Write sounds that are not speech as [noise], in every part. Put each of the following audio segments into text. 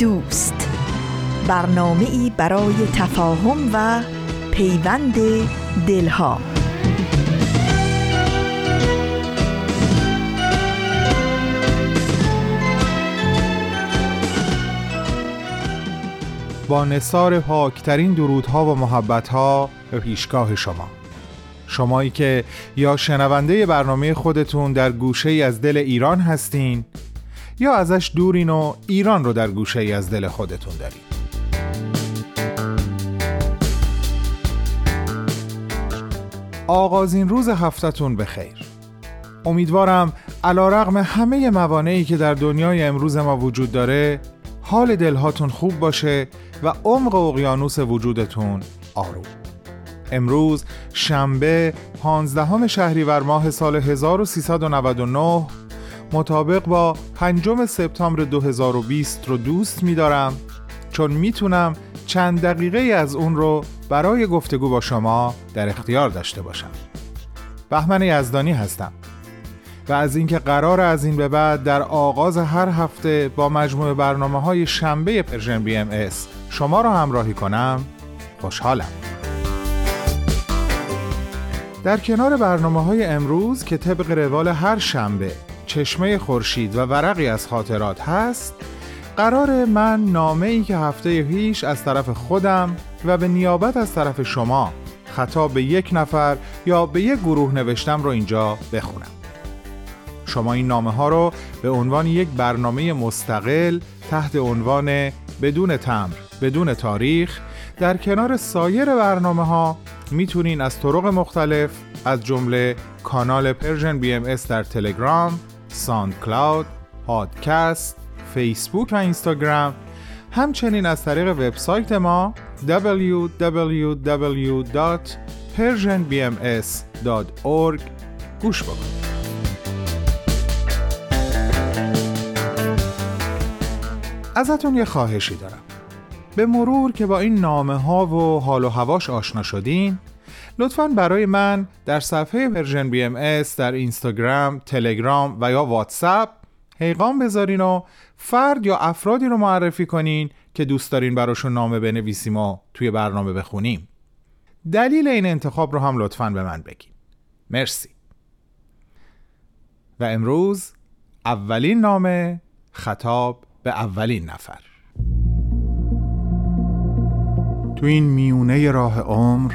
دوست. برنامه ای برای تفاهم و پیوند دلها. با نصار پاکترین درودها و محبتها به پیشگاه شما. شمایی که یا شنونده برنامه خودتون در گوشه ای از دل ایران هستین یا ازش دورین و ایران رو در گوشه ای از دل خودتون دارید. آغازین روز هفتتون به خیر امیدوارم علا رغم همه موانعی که در دنیای امروز ما وجود داره حال دلهاتون خوب باشه و عمق اقیانوس وجودتون آروم. امروز شنبه 15 شهریور ماه سال 1399 مطابق با پنجم سپتامبر 2020 رو دوست میدارم چون می‌تونم چند دقیقه از اون رو برای گفتگو با شما در اختیار داشته باشم. بهمن یزدانی هستم و از اینکه قرار از این به بعد در آغاز هر هفته با مجموعه برنامه های شنبه Persian BMS شما را همراهی کنم خوشحالم. در کنار برنامه های امروز که طبق روال هر شنبه چشمه خورشید و ورقی از خاطرات هست قرار من نامه ای که هفته پیش از طرف خودم و به نیابت از طرف شما خطاب به یک نفر یا به یک گروه نوشتم رو اینجا بخونم. شما این نامه ها رو به عنوان یک برنامه مستقل تحت عنوان بدون تمر بدون تاریخ در کنار سایر برنامه ها می‌تونین از طرق مختلف از جمله کانال Persian BMS در تلگرام SoundCloud، پادکست، فیسبوک و اینستاگرام همچنین از طریق وبسایت ما www.persianbms.org گوش بکنید. ازتون یه خواهشی دارم. به مرور که با این نامه ها و حال و هواش آشنا شدین لطفا برای من در صفحه Persian BMS در اینستاگرام، تلگرام و یا واتساپ پیغام بذارین و فرد یا افرادی رو معرفی کنین که دوست دارین براشون نامه بنویسیم و توی برنامه بخونیم. دلیل این انتخاب رو هم لطفا به من بگین. مرسی. و امروز اولین نامه خطاب به اولین نفر. تو این میونه راه عمر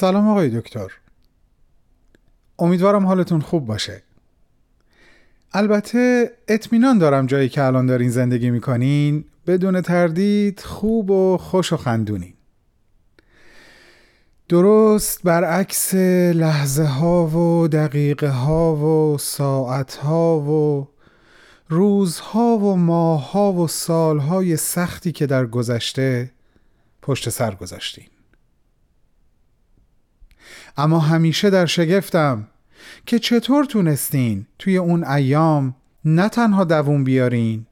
سلام آقای دکتر. امیدوارم حالتون خوب باشه. البته اطمینان دارم جایی که الان دارین زندگی می‌کنین بدون تردید خوب و خوش و خندونین. درست برعکس لحظه ها و دقیقه ها و ساعت ها و روزها و ماه ها و سال های سختی که در گذشته پشت سر گذاشتین. اما همیشه در شگفتم که چطور تونستین توی اون ایام نه تنها دووم بیارین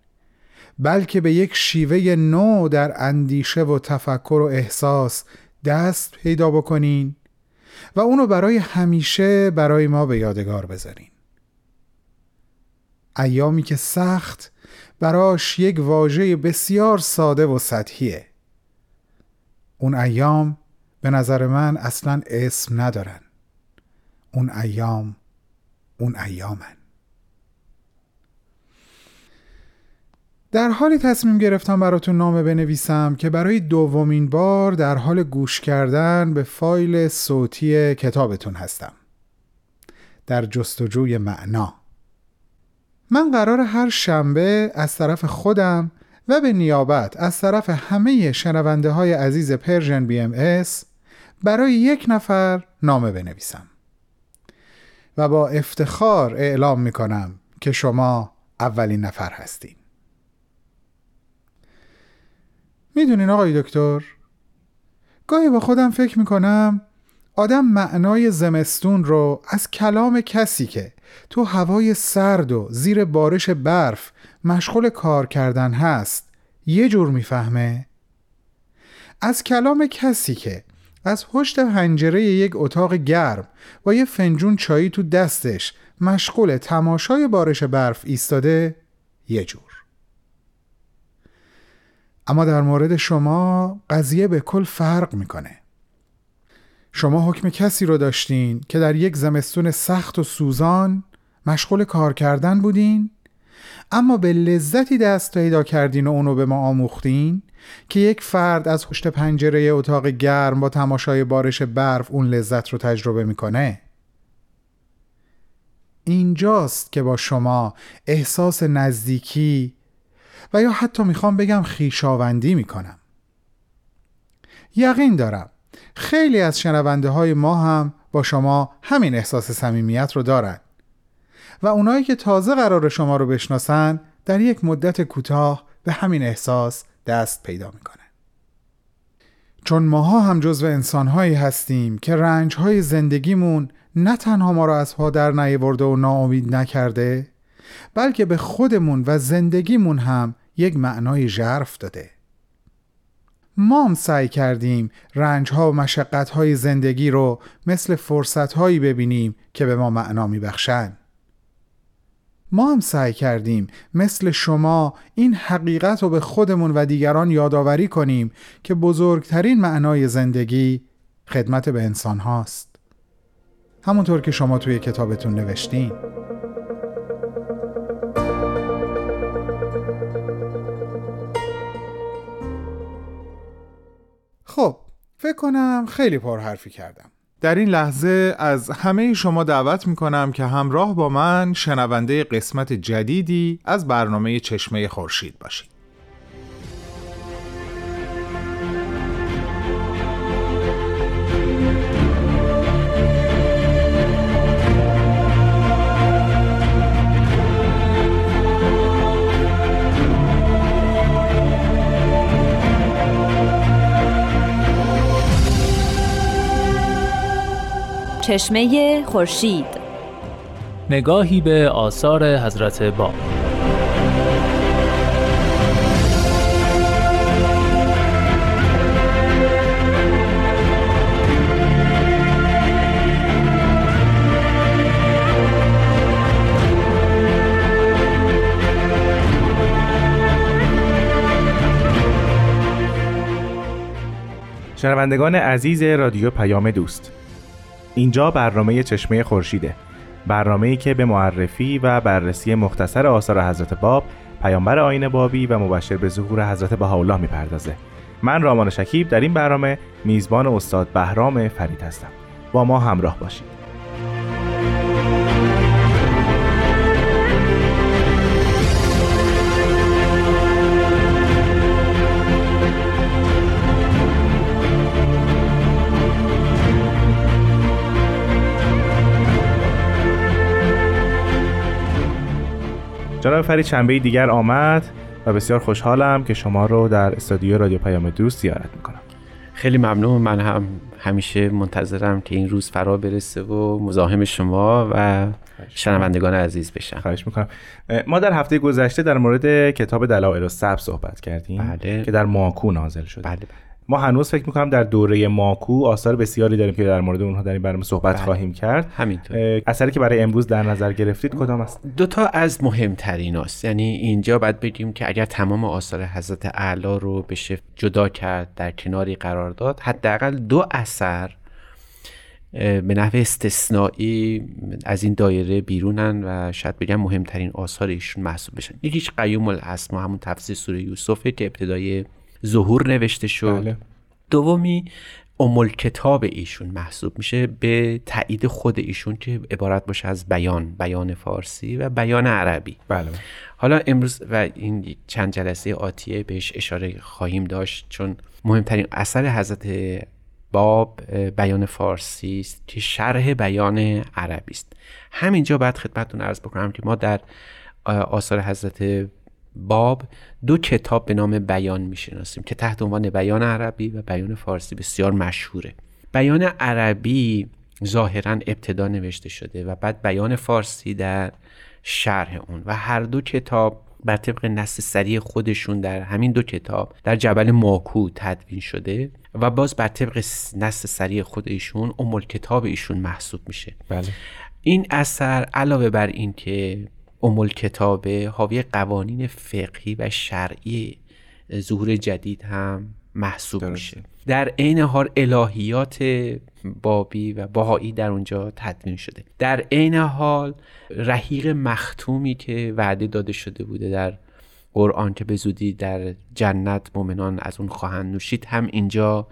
بلکه به یک شیوه نو در اندیشه و تفکر و احساس دست پیدا بکنین و اونو برای همیشه برای ما به یادگار بذارین. ایامی که سخت براش یک واژه بسیار ساده و سطحیه. اون ایام به نظر من اصلا اسم ندارن. اون ایام اون ایامن. در حالی تصمیم گرفتم براتون نامه بنویسم که برای دومین بار در حال گوش کردن به فایل صوتی کتابتون هستم. در جستجوی معنا. من قرار هر شنبه از طرف خودم و به نیابت از طرف همه شنونده های عزیز Persian BMS برای یک نفر نامه بنویسم. و با افتخار اعلام می کنم که شما اولین نفر هستین. می‌دونین آقای دکتر؟ گاهی با خودم فکر می‌کنم آدم معنای زمستون رو از کلام کسی که تو هوای سرد و زیر بارش برف مشغول کار کردن هست یه جور می‌فهمه؟ از کلام کسی که از پشت پنجره یک اتاق گرم با یه فنجون چایی تو دستش مشغول تماشای بارش برف ایستاده یه جور. اما در مورد شما قضیه به کل فرق می‌کنه. شما حکم کسی رو داشتین که در یک زمستون سخت و سوزان مشغول کار کردن بودین؟ اما به لذتی دست پیدا کردین و اونو به ما آموختین که یک فرد از پشت پنجره اتاق گرم با تماشای بارش برف اون لذت رو تجربه می‌کنه. اینجاست که با شما احساس نزدیکی و یا حتی می‌خوام بگم خیشاوندی می‌کنم. یقین دارم خیلی از شنونده های ما هم با شما همین احساس صمیمیت رو دارن. و اونایی که تازه قرار شما رو بشناسن در یک مدت کوتاه به همین احساس دست پیدا می‌کنن. چون ماها هم جزو انسانهایی هستیم که رنجهای زندگیمون نه تنها ما را از پا در نیورده و ناامید نکرده بلکه به خودمون و زندگیمون هم یک معنای ژرف داده. ما هم سعی کردیم رنج ها و مشقت های زندگی رو مثل فرصت هایی ببینیم که به ما معنا میبخشن. ما هم سعی کردیم مثل شما این حقیقت رو به خودمون و دیگران یادآوری کنیم که بزرگترین معنای زندگی خدمت به انسان هاست. همونطور که شما توی کتابتون نوشتین. خب فکر کنم خیلی پرحرفی کردم. در این لحظه از همه شما دعوت می کنم که همراه با من شنونده قسمت جدیدی از برنامه چشمه خورشید باشید. چشمه خورشید. نگاهی به آثار حضرت باب شنوندگان عزیز رادیو پیام دوست. اینجا برنامه چشمه خورشیده. برنامه‌ای که به معرفی و بررسی مختصر آثار حضرت باب پیامبر آین بابی و مبشر به ظهور حضرت بهاءالله می‌پردازه. من رامان شکیب در این برنامه میزبان استاد بهرام فرید هستم. با ما همراه باشید. فرید شنبه دیگر آمد و بسیار خوشحالم که شما رو در استودیو رادیو پیام دوست زیارت می‌کنم. خیلی ممنون. من هم همیشه منتظرم که این روز فرا برسه و مزاحم شما و شنوندگان عزیز بشم. خواهش می‌کنم. ما در هفته گذشته در مورد کتاب دلایل السبز صحبت کردیم بله. که در ماکو نازل شده. بله. ما هنوز فکر می‌کنم در دوره ماکو آثار بسیاری داریم که در مورد اونها در این برنامه صحبت بله. خواهیم کرد. همینطور. اثری که برای امروز در نظر گرفتید کدام است؟ دو تا از مهمترین است یعنی اینجا باید بگیم که اگر تمام آثار حضرت اعلی رو بشه جدا کرد در کناری قرار داد حداقل دو اثر به نحو استثنایی از این دایره بیرونن و شاید بگم مهمترین آثار ایشون محسوب بشن. یکیش قیوم الاسما همون تفسیر سوره یوسفه که ابتدای ظهور نوشته شد. بله. دومی امول کتاب ایشون محسوب میشه به تایید خود ایشون که عبارت باشه از بیان بیان فارسی و بیان عربی. بله. حالا امروز و این چند جلسه آتیه بهش اشاره خواهیم داشت چون مهمترین اثر حضرت باب بیان فارسی است که شرح بیان عربی است. همینجا باید خدمتتون عرض بکنم که ما در آثار حضرت باب دو کتاب به نام بیان می‌شناسیم که تحت عنوان بیان عربی و بیان فارسی بسیار مشهوره. بیان عربی ظاهرا ابتدا نوشته شده و بعد بیان فارسی در شرح اون و هر دو کتاب بر طبق نص سریع خودشون در همین دو کتاب در جبل ماکو تدوین شده و باز بر طبق نص سریع خود ایشون ام کتاب ایشون محسوب میشه. بله. این اثر علاوه بر این که ام کتابه حاوی قوانین فقهی و شرعی ظهور جدید هم محسوب درسته. میشه در عین حال الهیات بابی و باهایی در اونجا تدوین شده در عین حال رحیق مختومی که وعده داده شده بوده در قرآن که به زودی در جنت مؤمنان از اون خواهند نوشید هم اینجا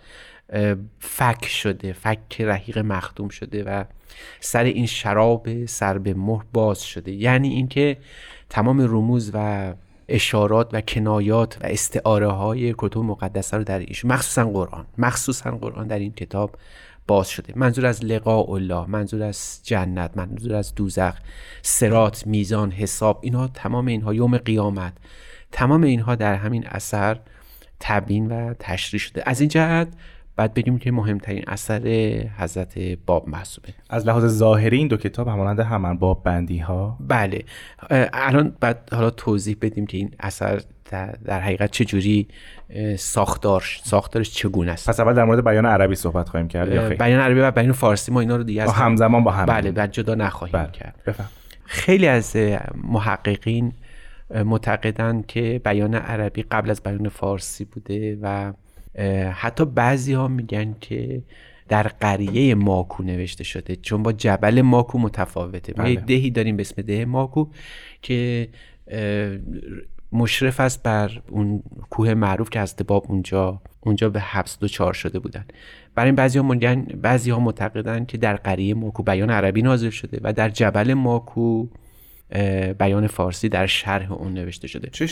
فک شده فک رحیق مختوم شده و سر این شراب سر به مهر باز شده. یعنی اینکه تمام رموز و اشارات و کنایات و استعاره های کتب مقدسه رو در ایشون مخصوصا قرآن مخصوصا قرآن در این کتاب باز شده. منظور از لقاء الله منظور از جنت منظور از دوزخ سرات میزان حساب اینها تمام اینها یوم قیامت تمام اینها در همین اثر تبیین و تشریح شده. از این جهت بعد بگیم که مهمترین اثر حضرت باب محسوبه. از لحاظ ظاهری این دو کتاب همانند همان باب بندی ها بله الان بعد حالا توضیح بدیم که این اثر در, حقیقت چجوری اه، ساختار ساختارش چگونه است. پس اول در مورد بیان عربی صحبت خواهیم کرد یا خیر؟ بیان عربی و بیان فارسی ما اینا رو دیگه همزمان با هم بله بعد جدا نخواهیم بله کرد. بفهم. خیلی از محققین معتقدند که بیان عربی قبل از بیان فارسی بوده و حتی بعضی ها میگن که در قریه ماکو نوشته شده چون با جبل ماکو متفاوته ما بله. یه دهی داریم به اسم ده ماکو که مشرف است بر اون کوه معروف که حضرت باب اونجا اونجا به حبس دچار شده بودن برای این بعضی ها میگن بعضی ها معتقدن که در قریه ماکو بیان عربی نازل شده و در جبل ماکو بیان فارسی در شرح اون نوشته شده. چه,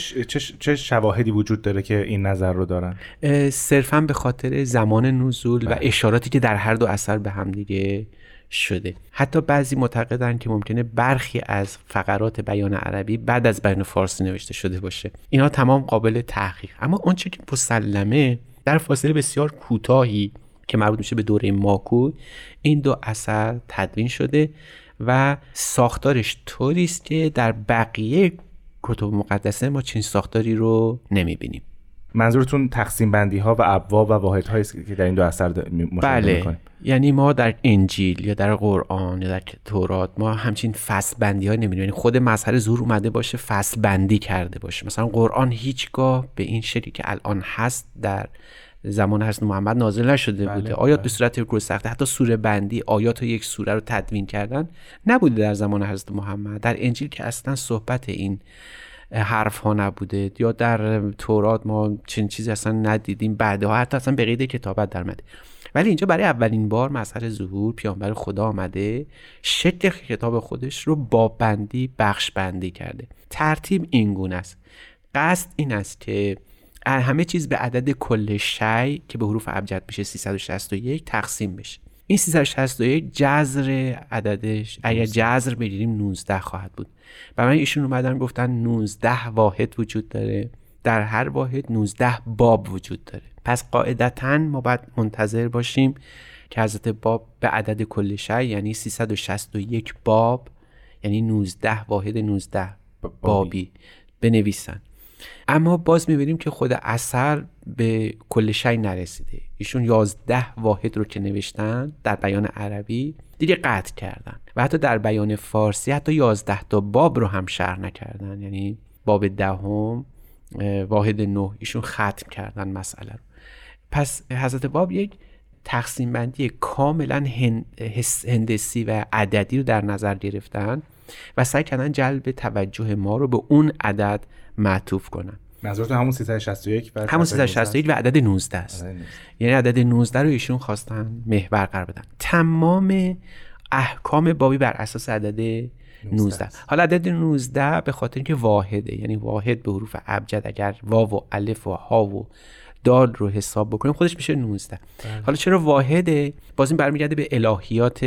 چه, شواهدی وجود داره که این نظر رو دارن؟ صرفا به خاطر زمان نزول و اشاراتی که در هر دو اثر به هم دیگه شده. حتی بعضی معتقدن که ممکنه برخی از فقرات بیان عربی بعد از بیان فارسی نوشته شده باشه. اینا تمام قابل تحقیق. اما اونچه که مسلمه در فاصله بسیار کوتاهی که مربوط میشه به دوره ماکو این دو اثر تدوین شده. و ساختارش طوری است که در بقیه کتب مقدسه ما چنین ساختاری رو نمی‌بینیم. منظورتون تقسیم بندی ها و ابواب و واحد هایی که در این دو اثر مشاهده بله. می‌کنیم. یعنی ما در انجیل یا در قرآن یا در تورات ما همچین فصل بندی ها نمی‌دونیم یعنی خود مظهر زور اومده باشه فصل بندی کرده باشه. مثلا قرآن هیچگاه به این شکلی که الان هست در زمان حضرت محمد نازل نشده بله، بوده. آیات بله. به صورت گسترده حتی سوره بندی آیات یک سوره رو تدوین کردن نبوده در زمان حضرت محمد. در انجیل که اصلا صحبت این حرف ها نبوده یا در تورات ما چنین چیزی اصلا ندیدیم بعدها حتی اصلا به قید کتابت در اومده. ولی اینجا برای اولین بار مظهر ظهور پیامبر خدا آمده شکل کتاب خودش رو با بندی بخش بندی کرده. ترتیب این گونه است. قصد این است که همه چیز به عدد کل شی که به حروف ابجد میشه 361 تقسیم بشه. این 361 جذر عددش اگر جذر بگیریم 19 خواهد بود. برای ایشون اومدن گفتن 19 واحد وجود داره. در هر واحد 19 باب وجود داره. پس قاعدتا ما باید منتظر باشیم که حضرت باب به عدد کل شی یعنی 361 باب یعنی 19 واحد 19 بابی بنویسن. اما باز می‌بینیم که خود اثر به کل شی نرسیده. ایشون یازده واحد رو که نوشتن در بیان عربی دیگه قطع کردن و حتی در بیان فارسی حتی یازده تا باب رو هم شرح نکردن. یعنی باب دهم واحد نه ایشون ختم کردن مسئله رو. پس حضرت باب یک تقسیم بندی کاملا هندسی و عددی رو در نظر گرفتن و سعی کردن جلب توجه ما رو به اون عدد معطوف کنن. منظورتون همون 361 و همون 361 و عدد 19 است. یعنی عدد 19 رو ایشون خواستن محور قرار بدن. تمام احکام بابی بر اساس عدد 19 حالا عدد 19 به خاطر اینکه واحده. یعنی واحد به حروف ابجد اگر واو و الف و ها و دال رو حساب بکنیم خودش میشه 19 بله. حالا چرا واحده؟ باز این برمیگرده به الهیات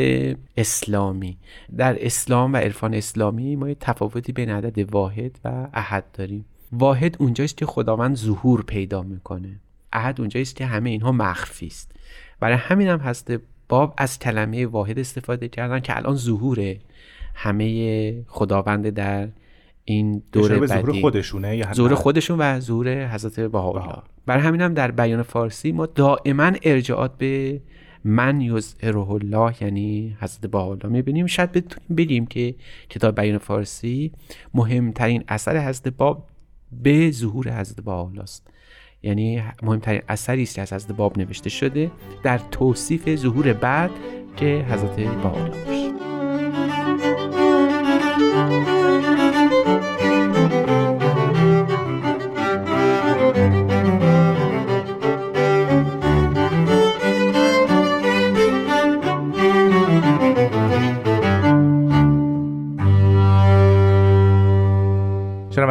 اسلامی. در اسلام و عرفان اسلامی ما یه تفاوتی بین عدد واحد و احد داریم. واحد اونجاست که خداوند ظهور پیدا می‌کنه. احد اونجاست که همه اینها مخفی است. برای همین هم هست باب از کلمه واحد استفاده کردن که الان ظهور همه خداوند در این دوره بعدی ظهور خودشونه یا ظهور خودشون و ظهور حضرت بهاءالله. برای همین هم در بیان فارسی ما دائما ارجاعات به من یظهره الله یعنی حضرت بهاءالله می‌بینیم. شاید بتونیم بگیم که کتاب بیان فارسی مهمترین اثر حضرت باب به ظهور حضرت بهاءالله است. یعنی مهمترین اثری است که از حضرت باب نوشته شده در توصیف ظهور بعد که حضرت بهاءالله باشه.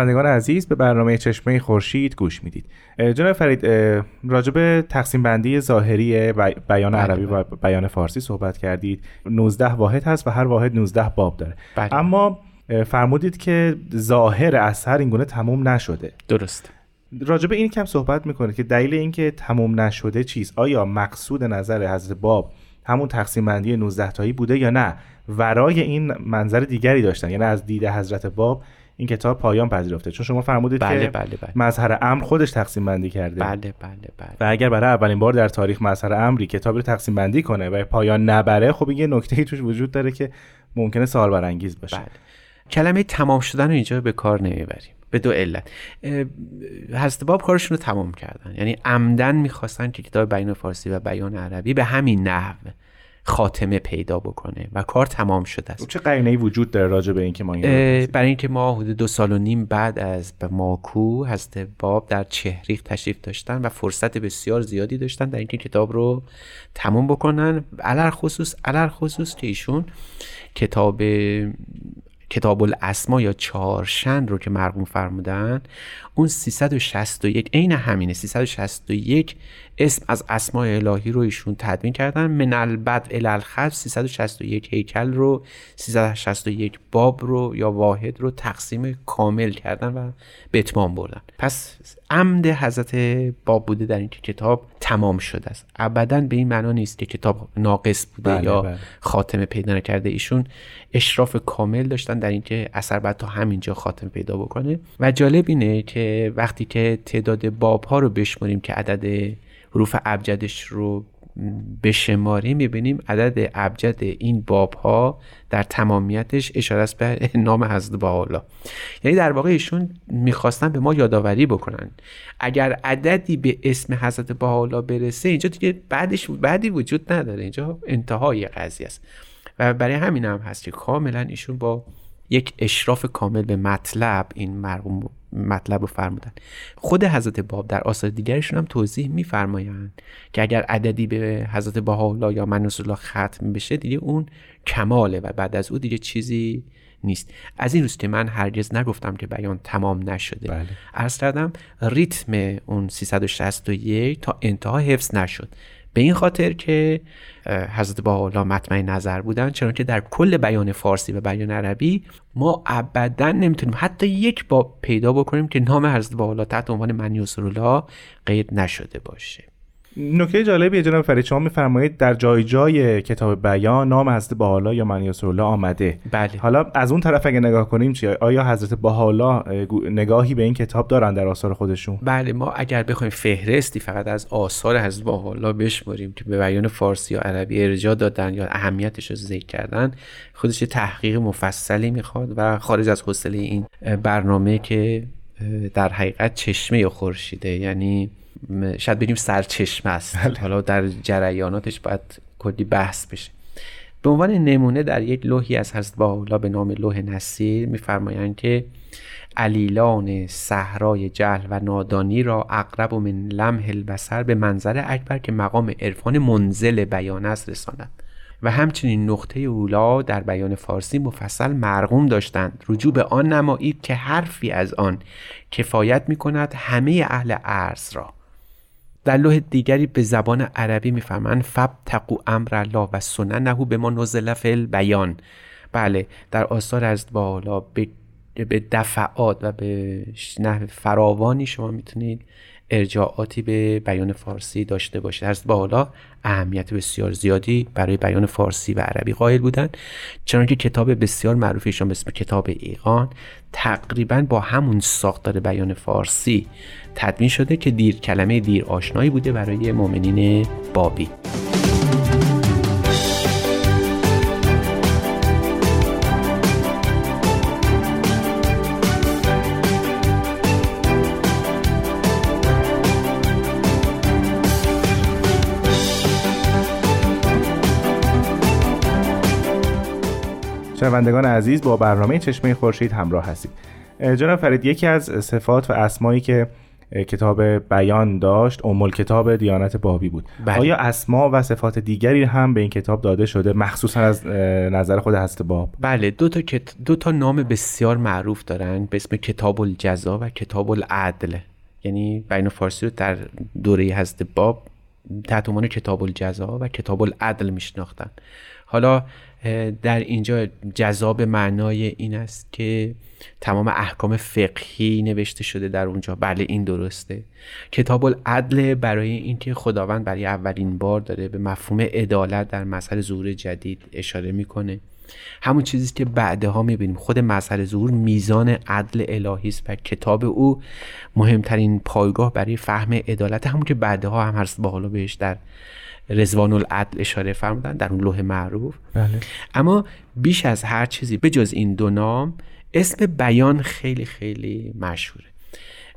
شنوندگان عزیز به برنامه چشمه خورشید گوش می‌دید. جناب فرید راجب تقسیم بندی ظاهری بیان بله، عربی و بله. بیان فارسی صحبت کردید. 19 واحد هست و هر واحد 19 باب داره. بله. اما فرمودید که ظاهر اثر اینگونه تموم نشده. درست. راجب این کم صحبت می‌کنه که دلیل اینکه تموم نشده چیست؟ آیا مقصود نظر حضرت باب همون تقسیم بندی 19 تایی بوده یا نه؟ ورای این منظر دیگری داشتن. یعنی از دید حضرت باب این کتاب پایان پذیرفته. چون شما فرمودید بله که بله بله. مظهر امر خودش تقسیم بندی کرده. بله بله بله. و اگر برای اولین بار در تاریخ مظهر امری کتابی رو تقسیم بندی کنه و پایان نبره خب این یه نکته توش وجود داره که ممکنه سوال برانگیز باشه. بله. کلمه تمام شدن رو اینجا به کار نمی‌بریم به دو علت. حضرت باب کارشون رو تمام کردن. یعنی عمدن می‌خواستن که کتاب بیان فارسی و بیان عربی به همین نحو خاتمه پیدا بکنه و کار تمام شده است. چه قرینه وجود داره راجع به اینکه ما این برای اینکه ما حدود دو سال و نیم بعد از به ماکو هست باب در چهریق تشریف داشتن و فرصت بسیار زیادی داشتن در اینکه کتاب رو تمام بکنن. علر خصوص علر خصوص که ایشون کتاب کتاب الاسما یا چهارشن رو که مرقوم فرمودن اون 361 عین همینه 361 اسم از اسماء الهی رو ایشون تدوین کردن. من البد الالخط 361 هیکل رو 361 باب رو یا واحد رو تقسیم کامل کردن و به اتمام بردن. پس عمد حضرت باب بوده در این کتاب تمام شده است. ابدا به این معنا نیست که کتاب ناقص بوده بله یا بله. خاتمه پیدا نکرده. ایشون اشراف کامل داشتن در اینکه اثر بعد تا همینجا خاتمه پیدا بکنه. و جالب اینه که وقتی که تعداد باب ها رو بشماریم که عدد حروف ابجدش رو به شماری می‌بینیم عدد ابجد این باب ها در تمامیتش اشاره است به [laughs] نام حضرت بهاءالله. یعنی در واقع ایشون می‌خواستن به ما یادآوری بکنن. اگر عددی به اسم حضرت بهاءالله برسه اینجا دیگه بعدش بعدی وجود نداره. اینجا انتهای قضیه است. و برای همین هم هست که کاملا ایشون با یک اشراف کامل به مطلب این مرحوم مطلب رو فرمودن. خود حضرت باب در آثار دیگرشون هم توضیح میفرمایند که اگر عددی به حضرت بهاءالله یا منوس الله ختم بشه دیگه اون کماله و بعد از او دیگه چیزی نیست. از این روز که من هرگز نگفتم که بیان تمام نشده. بله. عرض کردم ریتم اون 361 تا انتها حفظ نشد. به این خاطر که حضرت با مطمئن نظر بودن چون که در کل بیان فارسی و بیان عربی ما ابدا نمی‌تونیم حتی یک باب پیدا بکنیم که نام حضرت با تحت عنوان من الله قید نشده باشه. نکته جالبی جناب فرید شما میفرمایید در جای جای کتاب بیان نام حضرت بحالا یا منی الله آمده. بله. حالا از اون طرف اگه نگاه کنیم چی آیا حضرت بحالا نگاهی به این کتاب دارن در آثار خودشون؟ بله ما اگر بخوایم فهرستی فقط از آثار حضرت بحالا بشماریم که به بیان فارسی یا عربی ارجاع دادن یا اهمیتش رو ذکر کردن خودش تحقیق مفصلی می‌خواد و خارج از حوصله این برنامه که در حقیقت چشمه یا خورشیده. یعنی شاید بگیم سرچشمه است. بله. حالا در جریاناتش باید کلی بحث بشه. به عنوان نمونه در یک لوحی از حضرت باولا به نام لوح نصیر میفرمایند که علیلان صحرای جهل و نادانی را اقرب و من لمح البصر به منظر اکبر که مقام عرفان منزل بیان است رساند. و همچنین نقطه اولا در بیان فارسی مفصل مرغوم داشتند. رجوع به آن نمایید که حرفی از آن کفایت می کند همه اهل عرض را. در لوح دیگری به زبان عربی میفرمند فب تقو امر الله و سننه به ما نزل فل بیان بله در آثار از بالا به به دفعات و به نحو فراوانی شما می‌تونید ارجاعاتی به بیان فارسی داشته باشید از بالا اهمیت بسیار زیادی برای بیان فارسی و عربی قائل بودند چنانکه کتاب بسیار معروفیشان به اسم کتاب ایقان تقریبا با همون ساختار بیان فارسی تدوین شده که دیر کلمه دیر آشنایی بوده برای مؤمنین بابی. شنوندگان عزیز با برنامه چشمه خورشید همراه هستید جناب فرید یکی از صفات و اسمایی که کتاب بیان داشت امول کتاب دیانت بابی بود. بله. آیا اسما و صفات دیگری هم به این کتاب داده شده؟ مخصوصا از نظر خود حضرت باب. بله دو تا, کت... دو تا نام بسیار معروف دارن به اسم کتاب الجزا و کتاب العدل یعنی بیان فارسی رو در دوره حضرت باب تحت عنوان کتاب الجزا و کتاب العدل میشناختن. حالا در اینجا جذاب معنای این است که تمام احکام فقهی نوشته شده در اونجا. بله این درسته. کتاب العدل برای اینکه خداوند برای اولین بار داره به مفهوم عدالت در مسئله ظهور جدید اشاره می‌کنه. همون چیزی که بعدها می‌بینیم. خود مسئله ظهور میزان عدل الهی است و کتاب او مهمترین پایگاه برای فهم عدالت. همون که بعدها هم با حالا بهش در رزوان العدل اشاره فرمودن در اون لوح معروف. بله. اما بیش از هر چیزی به جز این دو نام اسم بیان خیلی خیلی مشهوره.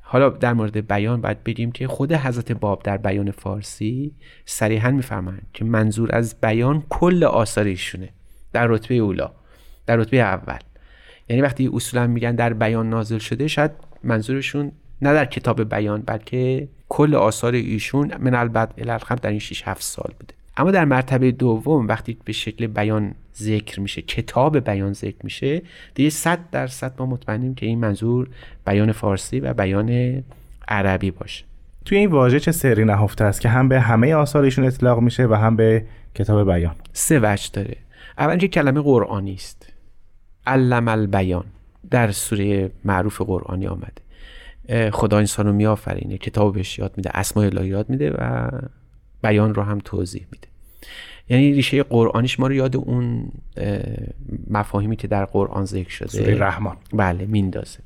حالا در مورد بیان باید بگیم که خود حضرت باب در بیان فارسی صریحا می‌فهمند که منظور از بیان کل آثار ایشونه. در رتبه اولا در رتبه اول. یعنی وقتی اصولا میگن در بیان نازل شده شاید منظورشون نه در کتاب بیان بلکه کل آثار ایشون من البد الالخم در این 6 7 سال بوده. اما در مرتبه دوم وقتی به شکل بیان ذکر میشه کتاب بیان ذکر میشه دیگه صد درصد ما مطمئنیم که این منظور بیان فارسی و بیان عربی باشه. توی این واژه چه سری نهفته است که هم به همه آثارشون اطلاق میشه و هم به کتاب بیان؟ سه وجه داره. اول که کلمه قرآنی است. علم البیان در سوره معروف قرآنی آمده. خدا انسان رو میآفرینه کتاب بهش یاد میده اسماء الهی یاد میده و بیان رو هم توضیح میده. یعنی ریشه قرآنیش ما رو یاد اون مفاهیمی که در قرآن ذکر شده. سوره رحمان. بله میندازه.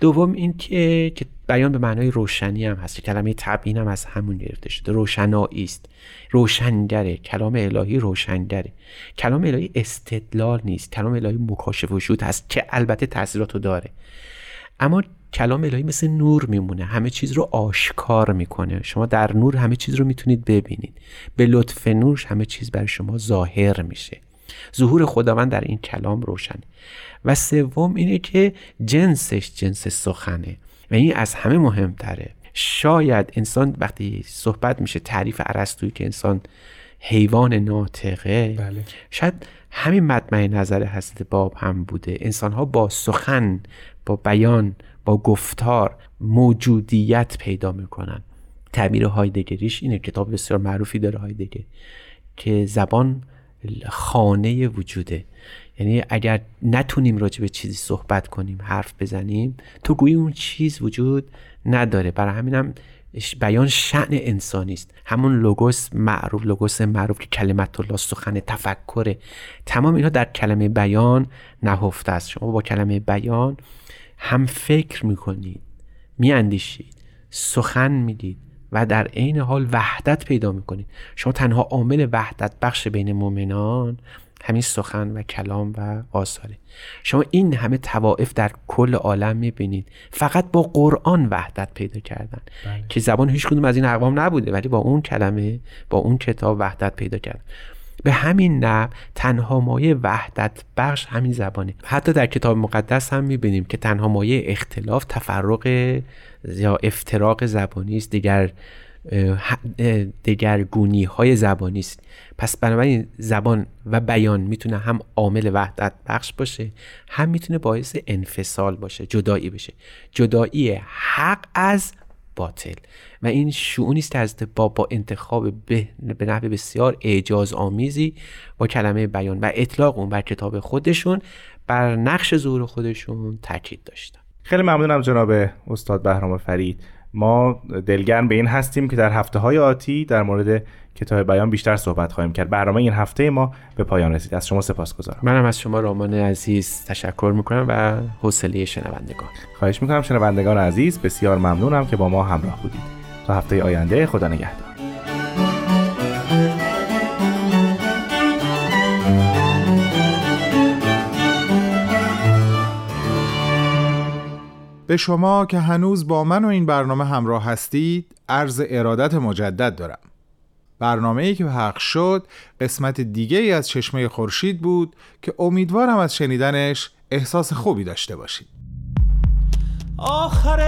دوم این که بیان به معنای روشنی هم هست کلمه تبیین هم از همون گرفته شده. روشنایی است. روشنگره. کلام الهی روشنگره. کلام الهی استدلال نیست. کلام الهی مکاشف وجود هست که البته تاثیراتو داره. اما کلام الهی مثل نور میمونه. همه چیز رو آشکار می‌کنه. شما در نور همه چیز رو می‌تونید ببینید. به لطف نورش همه چیز برای شما ظاهر میشه. ظهور خداوند در این کلام روشنه و سوم اینه که جنسش جنس سخنه. و این از همه مهمتره. شاید انسان وقتی صحبت میشه تعریف عرستوی که انسان حیوان ناطقه. بله. شاید همین مطمع نظر حضرت باب هم بوده. انسان ها با سخن با بیان با گفتار موجودیت پیدا می‌کنن. تعبیر هایدگریش اینه کتاب بسیار معروفی داره هایدگر که زبان خانه وجوده. یعنی اگر نتونیم راجع به چیزی صحبت کنیم حرف بزنیم تو گویی اون چیز وجود نداره. برای همینم بیان شعن انسانی است. همون لوگوس معروف لوگوس معروف که کلمت الله سخن تفکره. تمام اینها در کلمه بیان نهفته است. شما با کلمه بیان هم فکر می‌کنید میاندیشید سخن می‌دید و در عین حال وحدت پیدا می‌کنید. شما تنها عامل وحدت بخش بین مؤمنان همین سخن و کلام و آثاره. شما این همه توائف در کل عالم می‌بینید. فقط با قرآن وحدت پیدا کردن. بله. که زبان هیچ کدوم از این اقوام نبوده ولی با اون کلمه با اون کتاب وحدت پیدا کردن. به همین نحو تنها مایه وحدت بخش همین زبانه. حتی در کتاب مقدس هم می‌بینیم که تنها مایه اختلاف تفرق یا افتراق زبانی است دیگر دگرگونی های زبانی است. پس بنابراین زبان و بیان می‌تونه هم عامل وحدت بخش باشه هم می‌تونه باعث انفصال باشه جدایی بشه. جدایی حق از باطل. و این شعونی است که با با انتخاب به, به نحو بسیار اعجاز آمیزی با کلمه بیان و اطلاق اون بر کتاب خودشون بر نقش ظهور خودشون تاکید داشتن خیلی ممنونم جناب استاد بهرام فرید. ما دلگرم به این هستیم که در هفته های آتی در مورد کتاب بیان بیشتر صحبت خواهیم کرد. برنامه این هفته ما به پایان رسید از شما سپاس گذارم منم از شما رامان عزیز تشکر می‌کنم و حوصله شنوندگان. خواهش می‌کنم شنوندگان عزیز بسیار ممنونم که با ما همراه بودید. تا هفته آینده خدا نگهدار. به شما که هنوز با من و این برنامه همراه هستید عرض ارادت مجدد دارم. برنامه ای که حق شد قسمت دیگه ای از چشمه خورشید بود که امیدوارم از شنیدنش احساس خوبی داشته باشید. آخر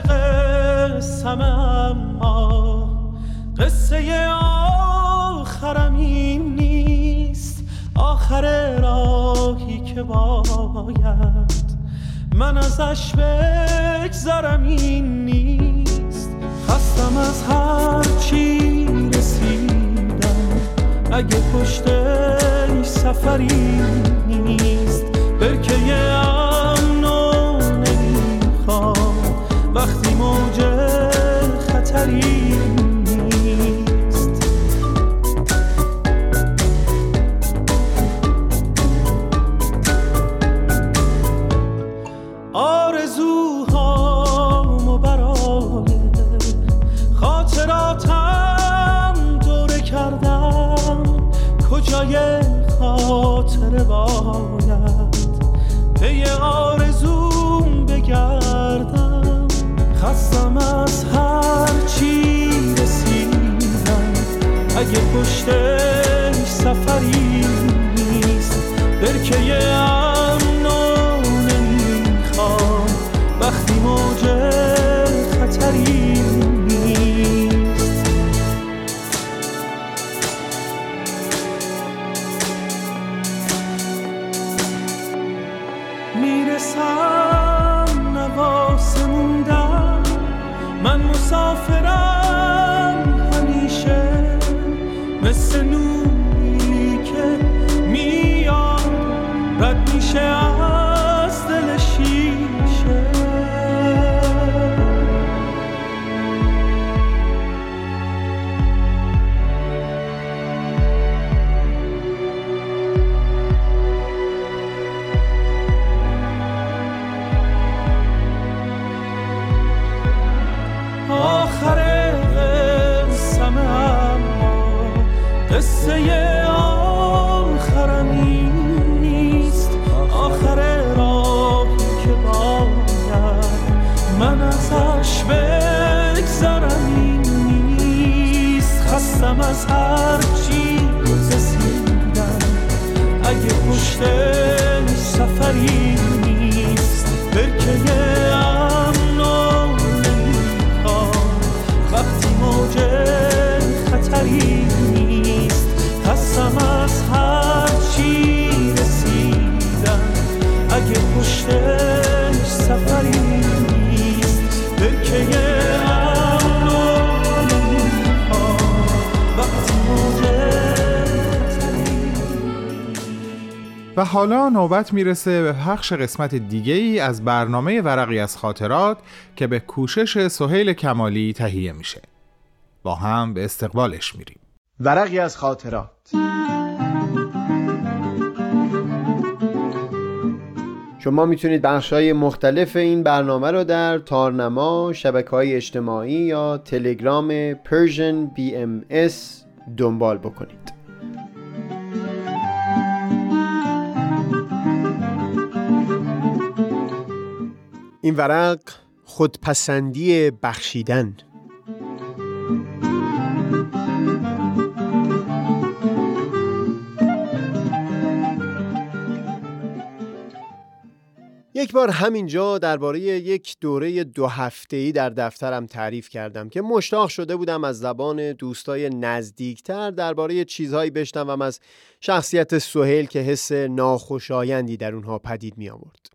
قسم اما قصه آخرم این نیست. آخر راهی که باید من ازش بگذرم این نیست. خستم از هر چی رسیدم. اگه پشت سفری نیست برکه امنو نمی‌خوام. وقتی موج خطری پشت میشه از و حالا نوبت می‌رسه به پخش قسمت دیگه ای از برنامه ورقی از خاطرات که به کوشش سهیل کمالی تهیه میشه. با هم به استقبالش میریم. ورقی از خاطرات. شما می‌تونید بخش های مختلف این برنامه رو در تارنما، شبکه های اجتماعی یا تلگرام Persian BMS دنبال بکنید. این ورق خودپسندی بخشیدن یک بار همینجا درباره یک دوره دو هفته‌ای در دفترم تعریف کردم که مشتاق شده بودم از زبان دوستای نزدیکتر درباره چیزهایی بشنوم از شخصیت سهیل که حس ناخوشایندی در اونها پدید می آورد.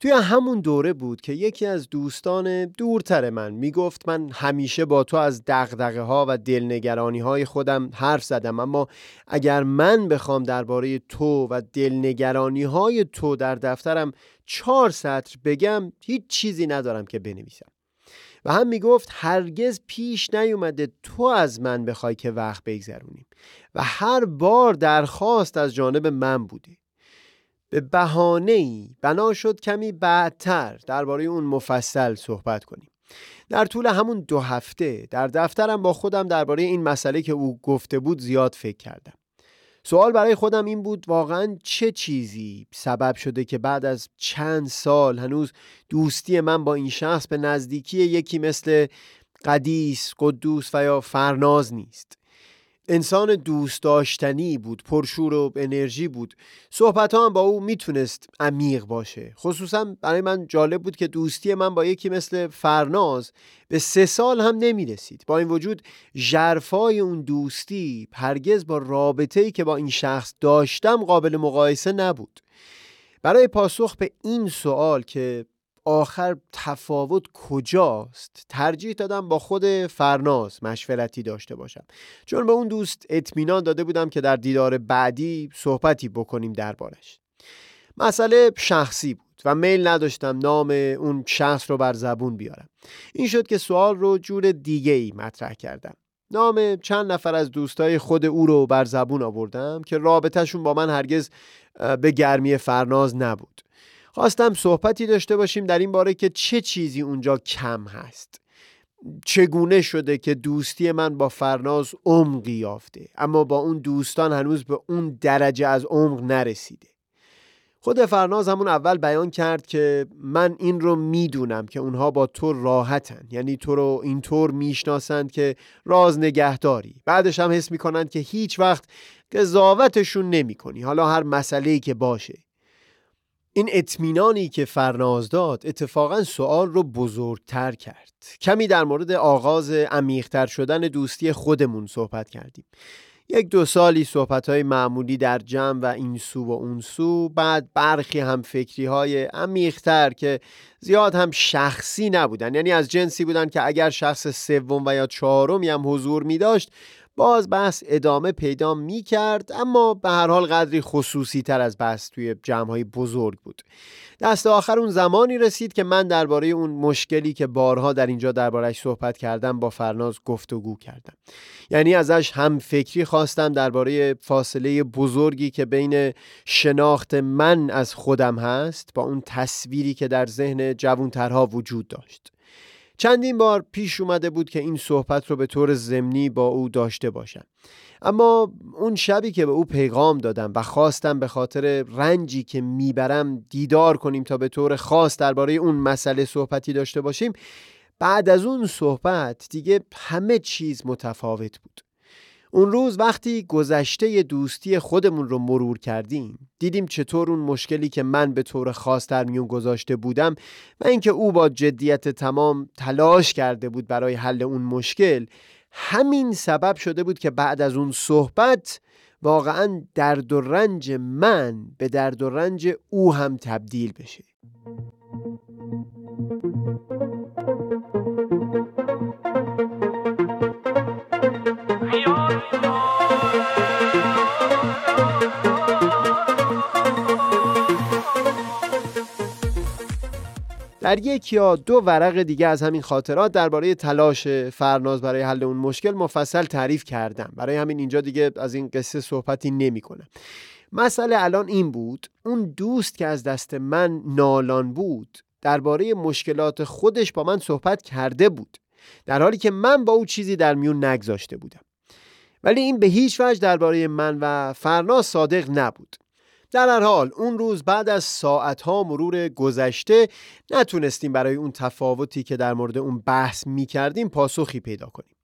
توی همون دوره بود که یکی از دوستان دورتر من می‌گفت من همیشه با تو از دغدغه ها و دلنگرانی های خودم حرف زدم اما اگر من بخوام درباره تو و دلنگرانی های تو در دفترم چهار سطر بگم هیچ چیزی ندارم که بنویسم. و هم می‌گفت هرگز پیش نیومده تو از من بخوای که وقت بگذرونیم. و هر بار درخواست از جانب من بوده به بهانه ای بنا شد کمی بعدتر درباره اون مفصل صحبت کنیم. در طول همون دو هفته در دفترم با خودم درباره این مسئله که او گفته بود زیاد فکر کردم. سوال برای خودم این بود واقعا چه چیزی سبب شده که بعد از چند سال هنوز دوستی من با این شخص به نزدیکی یکی مثل قدیس، قدوس و یا فرناز نیست. انسان دوست داشتنی بود پرشور و انرژی بود. صحبت هم با او می‌تونست عمیق باشه. خصوصا برای من جالب بود که دوستی من با یکی مثل فرناز به سه سال هم نمی‌رسید. با این وجود جرفای اون دوستی هرگز با رابطه ای که با این شخص داشتم قابل مقایسه نبود. برای پاسخ به این سوال که آخر تفاوت کجاست؟ ترجیح دادم با خود فرناز مشورتی داشته باشم. چون به اون دوست اطمینان داده بودم که در دیدار بعدی صحبتی بکنیم دربارش. مسئله شخصی بود و میل نداشتم نام اون شخص رو بر زبون بیارم. این شد که سوال رو جور دیگه ای مطرح کردم. نام چند نفر از دوستای خود او رو بر زبون آوردم که رابطهشون با من هرگز به گرمی فرناز نبود. خواستم صحبتی داشته باشیم در این باره که چه چیزی اونجا کم هست. چگونه شده که دوستی من با فرناز عمقی یافته اما با اون دوستان هنوز به اون درجه از عمق نرسیده. خود فرناز همون اول بیان کرد که من این رو می‌دونم که اونها با تو راحتن یعنی تو رو اینطور می‌شناسند که راز نگهداری. بعدش هم حس می‌کنند که هیچ وقت قضاوتشون نمی کنی حالا هر مسئله که باشه. این اطمینانی که فرناز داد اتفاقا سوال رو بزرگتر کرد. کمی در مورد آغاز عمیقتر شدن دوستی خودمون صحبت کردیم. یک دو سالی صحبت های معمولی در جمع و این سو و اون سو بعد برخی هم فکری های عمیقتر که زیاد هم شخصی نبودن. یعنی از جنسی بودن که اگر شخص سوم و یا چهارمی هم حضور می داشت باز بحث ادامه پیدا می کرد اما به هر حال قدری خصوصی تر از بحث توی جمع های بزرگ بود. دست آخر اون زمانی رسید که من درباره اون مشکلی که بارها در اینجا دربارهش صحبت کردم با فرناز گفتگو کردم. یعنی ازش هم فکری خواستم درباره فاصله بزرگی که بین شناخت من از خودم هست با اون تصویری که در ذهن جوانترها وجود داشت. چندین بار پیش اومده بود که این صحبت رو به طور ضمنی با او داشته باشم. اما اون شبی که به او پیغام دادم و خواستم به خاطر رنجی که می‌برم دیدار کنیم تا به طور خاص درباره اون مسئله صحبتی داشته باشیم بعد از اون صحبت دیگه همه چیز متفاوت بود. اون روز وقتی گذشته دوستی خودمون رو مرور کردیم دیدیم چطور اون مشکلی که من به طور خاص در میون گذاشته بودم و اینکه او با جدیت تمام تلاش کرده بود برای حل اون مشکل همین سبب شده بود که بعد از اون صحبت واقعا درد و رنج من به درد و رنج او هم تبدیل بشه. در یک یا دو ورق دیگه از همین خاطرات درباره تلاش فرناز برای حل اون مشکل مفصل تعریف کردم. برای همین اینجا دیگه از این قصه صحبتی نمی کنم. مسئله الان این بود اون دوست که از دست من نالان بود درباره مشکلات خودش با من صحبت کرده بود در حالی که من با او چیزی در میون نگذاشته بودم. ولی این به هیچ وجه درباره من و فرناز صادق نبود. در هر حال اون روز بعد از ساعتها مرور گذشته نتونستیم برای اون تفاوتی که در مورد اون بحث می کردیم پاسخی پیدا کنیم.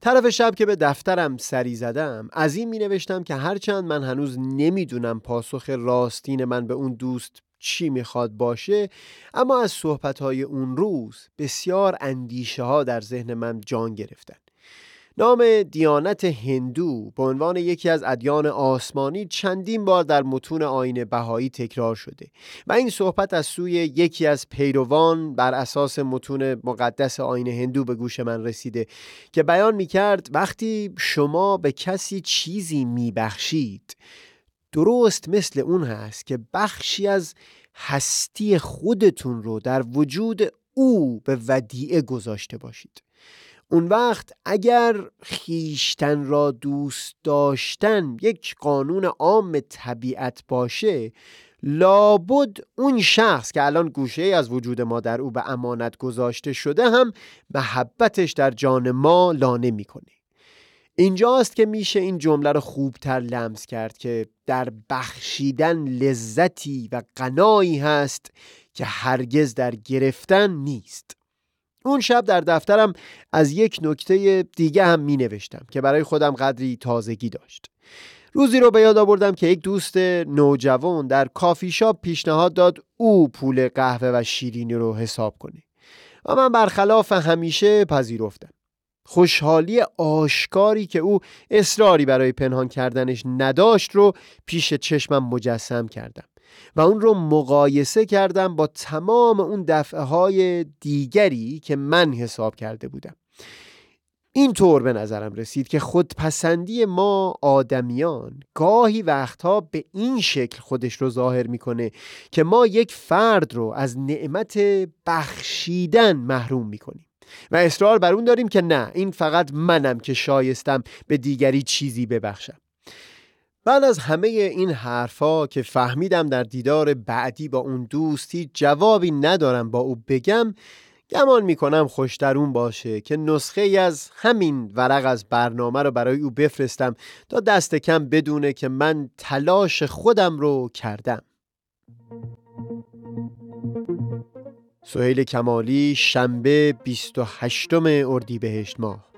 طرف شب که به دفترم سری زدم از این می نوشتم که هرچند من هنوز نمی‌دونم پاسخ راستین من به اون دوست چی می‌خواد باشه اما از صحبتهای اون روز بسیار اندیشه ها در ذهن من جان گرفتن. نام دیانت هندو به عنوان یکی از ادیان آسمانی چندین بار در متون آین بهایی تکرار شده و این صحبت از سوی یکی از پیروان بر اساس متون مقدس آین هندو به گوش من رسیده که بیان می کرد وقتی شما به کسی چیزی می بخشید درست مثل اون هست که بخشی از هستی خودتون رو در وجود او به ودیعه گذاشته باشید. اون وقت اگر خیشتن را دوست داشتن یک قانون عام طبیعت باشه لابد اون شخص که الان گوشه از وجود ما در او به امانت گذاشته شده هم محبتش در جان ما لانه می‌کنه. اینجاست که میشه این جمله رو خوبتر لمس کرد که در بخشیدن لذتی و قنایی هست که هرگز در گرفتن نیست. اون شب در دفترم از یک نکته دیگه هم می نوشتم که برای خودم قدری تازگی داشت. روزی رو به یاد آوردم که یک دوست نوجوان در کافی شاپ پیشنهاد داد او پول قهوه و شیرینی رو حساب کنه و من برخلاف همیشه پذیرفتم. خوشحالی آشکاری که او اصراری برای پنهان کردنش نداشت رو پیش چشمم مجسم کردم. و اون رو مقایسه کردم با تمام اون دفعه های دیگری که من حساب کرده بودم. این طور به نظرم رسید که خودپسندی ما آدمیان گاهی وقتها به این شکل خودش رو ظاهر می‌کنه که ما یک فرد رو از نعمت بخشیدن محروم می‌کنیم. و اصرار بر اون داریم که نه این فقط منم که شایستم به دیگری چیزی ببخشم. بعد از همه این حرفا که فهمیدم در دیدار بعدی با اون دوستی جوابی ندارم با او بگم گمان می‌کنم خوشترون باشه که نسخه ای از همین ورق از برنامه رو برای او بفرستم تا دست کم بدونه که من تلاش خودم رو کردم. سهیل کمالی شنبه 28 اردیبهشت ماه.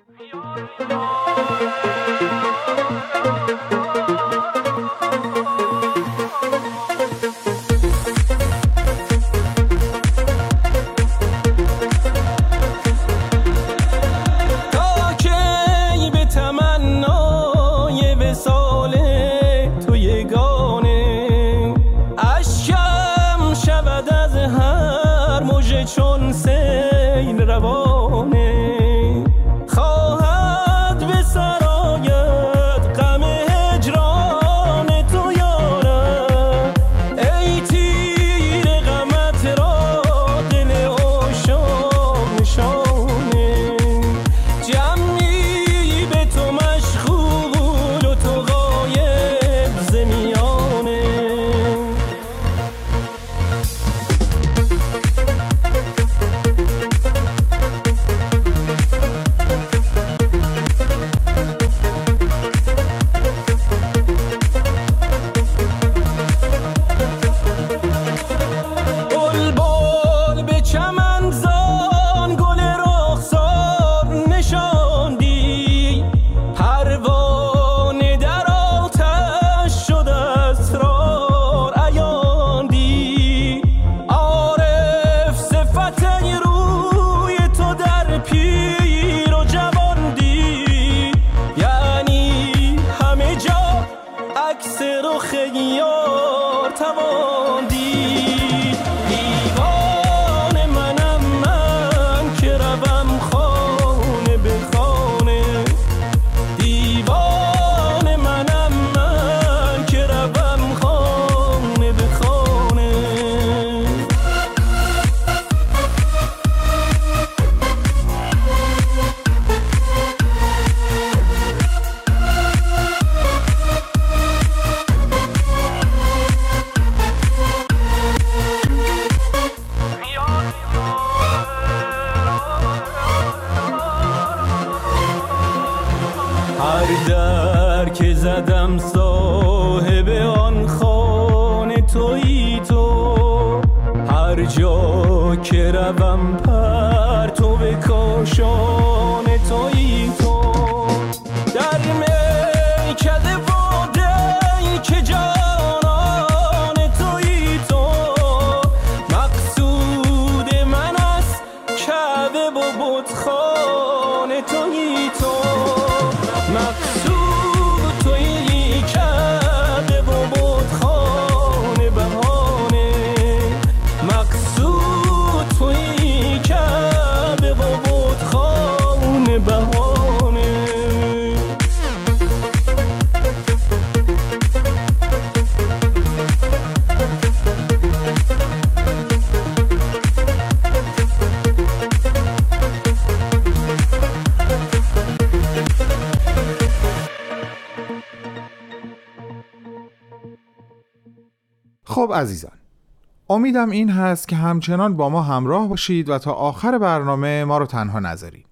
خب عزیزان امیدم این هست که همچنان با ما همراه باشید و تا آخر برنامه ما رو تنها نذارید.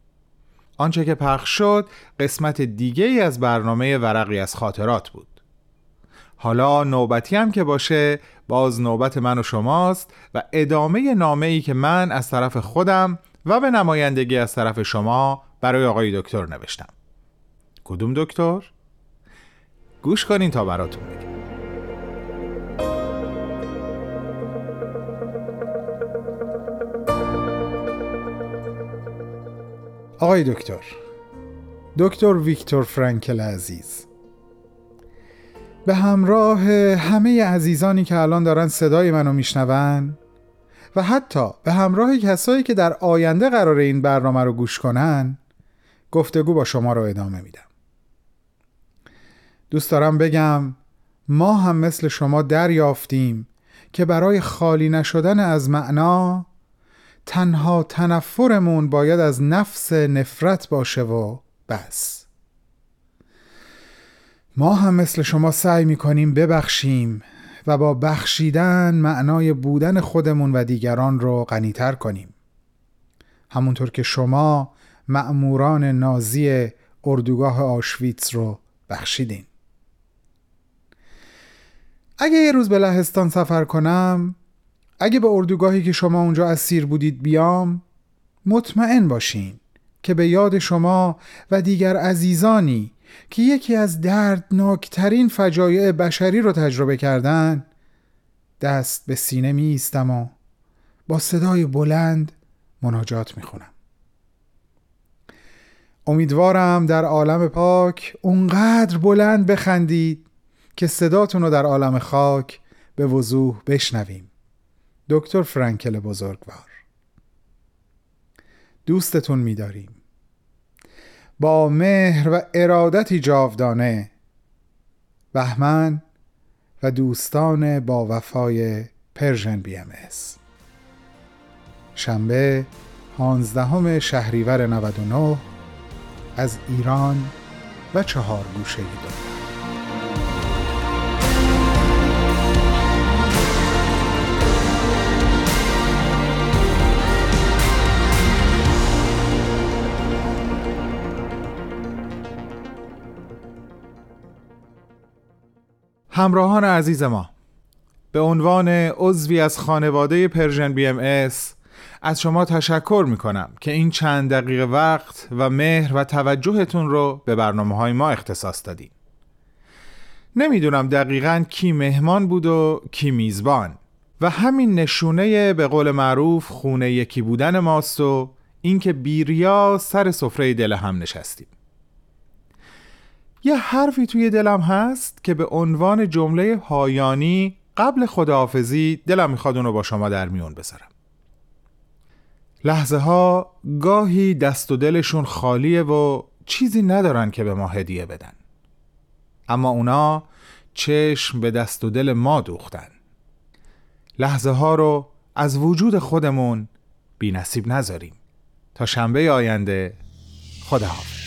آنچه که پخش شد قسمت دیگه ای از برنامه ورقی از خاطرات بود. حالا نوبتی هم که باشه باز نوبت من و شماست و ادامه نامه ای که من از طرف خودم و به نمایندگی از طرف شما برای آقای دکتر نوشتم. کدوم دکتر؟ گوش کنین تا براتون بگم. آقای دکتر دکتر ویکتور فرانکل عزیز. به همراه همه عزیزانی که الان دارن صدای منو میشنون و حتی به همراه کسایی که در آینده قرار این برنامه رو گوش کنن گفتگو با شما رو ادامه میدم. دوست دارم بگم ما هم مثل شما دریافتیم که برای خالی نشدن از معنا تنها تنفرمون باید از نفس نفرت باشه و بس. ما هم مثل شما سعی می‌کنیم ببخشیم و با بخشیدن معنای بودن خودمون و دیگران رو غنیتر کنیم. همونطور که شما مأموران نازی اردوگاه آشویتس رو بخشیدین. اگه یه روز به لهستان سفر کنم اگه به اردوگاهی که شما اونجا اسیر بودید بیام مطمئن باشین که به یاد شما و دیگر عزیزانی که یکی از دردناکترین فجایع بشری رو تجربه کردن دست به سینه می ایستم و با صدای بلند مناجات می خونم. امیدوارم در عالم پاک اونقدر بلند بخندید که صداتون رو در عالم خاک به وضوح بشنویم دکتر فرانکل بزرگوار دوستتون می‌داریم. با مهر و ارادتی جاودانه بهمن و دوستان با وفای Persian BMS. شنبه 15 شهریور 99 از ایران و چهار گوشه دنیا. همراهان عزیز ما به عنوان عضوی از خانواده Persian BMS از شما تشکر می کنم که این چند دقیقه وقت و مهر و توجهتون رو به برنامه های ما اختصاص دادین. نمی‌دونم دقیقا کی مهمان بود و کی میزبان و همین نشونه به قول معروف خونه یکی بودن ماست و اینکه بی‌ریا سر سفره دل هم نشستیم. یه حرفی توی دلم هست که به عنوان جمله پایانی قبل خداحافظی دلم می‌خواد اونو با شما در میون بذارم. لحظه ها گاهی دست و دلشون خالیه و چیزی ندارن که به ما هدیه بدن. اما اونا چشم به دست و دل ما دوختن. لحظه ها رو از وجود خودمون بی نصیب نذاریم. تا شنبه آینده خداحافظ.